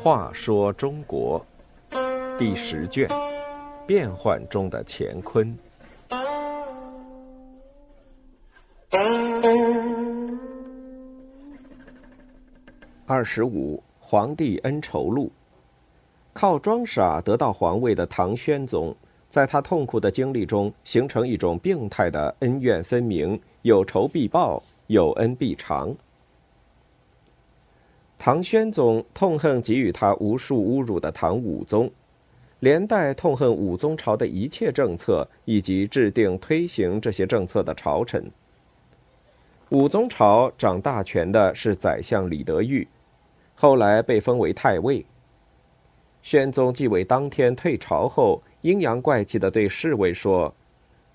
话说中国第十卷：变幻中的乾坤。二十五，皇帝恩仇录。靠装傻得到皇位的唐宣宗，在他痛苦的经历中，形成一种病态的恩怨分明、有仇必报、有恩必偿。唐宣宗痛恨给予他无数侮辱的唐武宗，连带痛恨武宗朝的一切政策以及制定推行这些政策的朝臣。武宗朝掌大权的是宰相李德裕。后来被封为太尉。宣宗继位当天退朝后，阴阳怪气的对侍卫说：“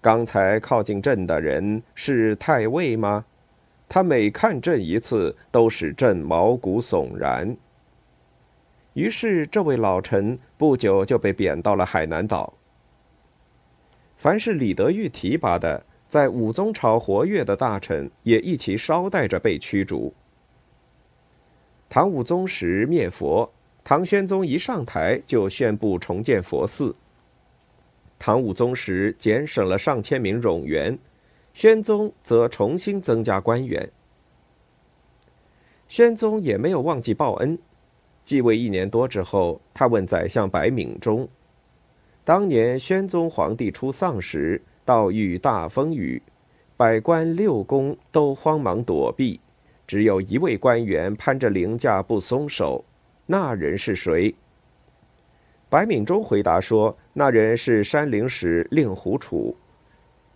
刚才靠近朕的人是太尉吗？他每看朕一次，都使朕毛骨悚然。”于是，这位老臣不久就被贬到了海南岛。凡是李德裕提拔的，在武宗朝活跃的大臣，也一起捎带着被驱逐。唐武宗时灭佛，唐宣宗一上台就宣布重建佛寺。唐武宗时减省了上千名冗员，宣宗则重新增加官员。宣宗也没有忘记报恩，继位一年多之后，他问宰相白敏中：“当年宣宗皇帝出丧时，道遇大风雨，百官六宫都慌忙躲避。”只有一位官员攀着凌驾不松手，那人是谁？白敏中回答说：“那人是山陵使令狐楚。”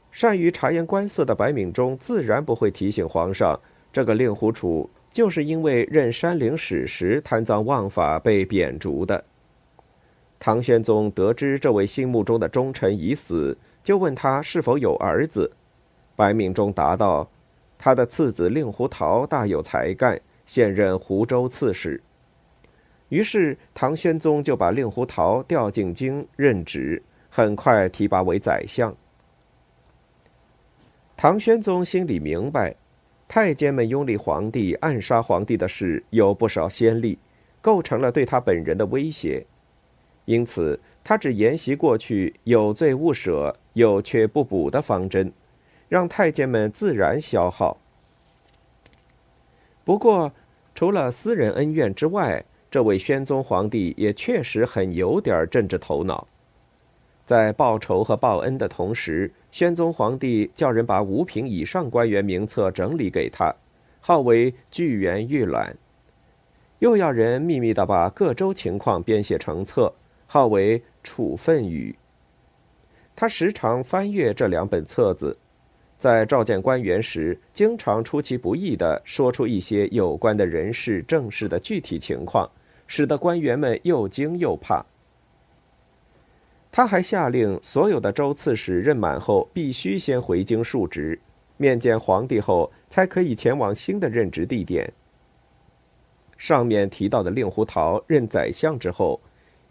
善于察言观色的白敏中自然不会提醒皇上，这个令狐楚就是因为任山陵使时贪赃枉法被贬逐的。唐玄宗得知这位心目中的忠臣已死，就问他是否有儿子。白敏中答道。他的次子令狐桃大有才干，现任湖州刺史。于是唐宣宗就把令狐桃调进京任职，很快提拔为宰相。唐宣宗心里明白，太监们拥立皇帝、暗杀皇帝的事有不少先例，构成了对他本人的威胁，因此他只沿袭过去“有罪勿赦，有缺不补”的方针。让太监们自然消耗。不过，除了私人恩怨之外，这位宣宗皇帝也确实很有点政治头脑。在报仇和报恩的同时，宣宗皇帝叫人把五品以上官员名册整理给他，号为“巨源预览”，又要人秘密的把各州情况编写成册，号为“处分语”。他时常翻阅这两本册子。在召见官员时，经常出其不意地说出一些有关的人事、政事的具体情况，使得官员们又惊又怕。他还下令，所有的州刺史任满后必须先回京述职，面见皇帝后才可以前往新的任职地点。上面提到的令狐桃任宰相之后，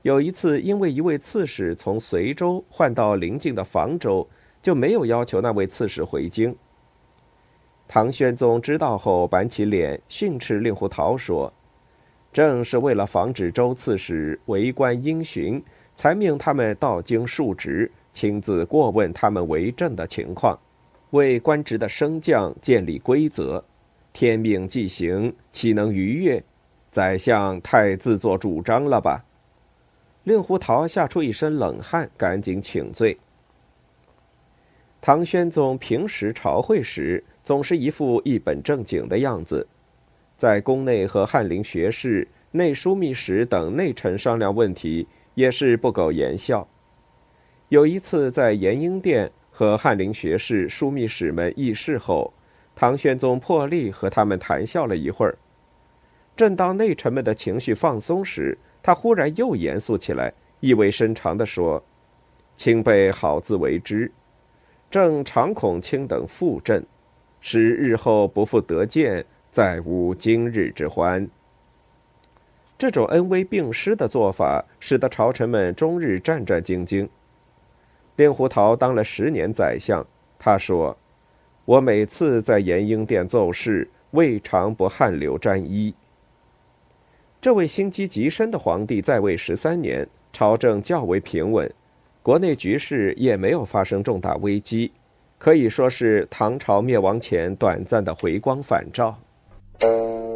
有一次因为一位刺史从随州换到邻近的房州。就没有要求那位刺史回京。唐玄宗知道后，板起脸训斥令狐桃说：“正是为了防止周刺史为官因循，才命他们到京述职，亲自过问他们为政的情况，为官职的升降建立规则。天命既行，岂能逾越？宰相太自作主张了吧？”令狐桃吓出一身冷汗，赶紧请罪。唐宣宗平时朝会时，总是一副一本正经的样子，在宫内和翰林学士、内枢密使等内臣商量问题，也是不苟言笑。有一次在延英殿和翰林学士、枢密使们议事后，唐玄宗破例和他们谈笑了一会儿。正当内臣们的情绪放松时，他忽然又严肃起来，意味深长地说：“卿辈好自为之。”正常恐卿等负朕，使日后不复得见，再无今日之欢。这种恩威并施的做法，使得朝臣们终日战战兢兢。令狐桃当了十年宰相，他说：“我每次在延英殿奏事，未尝不汗流沾衣。”这位心机极深的皇帝在位十三年，朝政较为平稳，国内局势也没有发生重大危机，可以说是唐朝灭亡前短暂的回光返照。thank you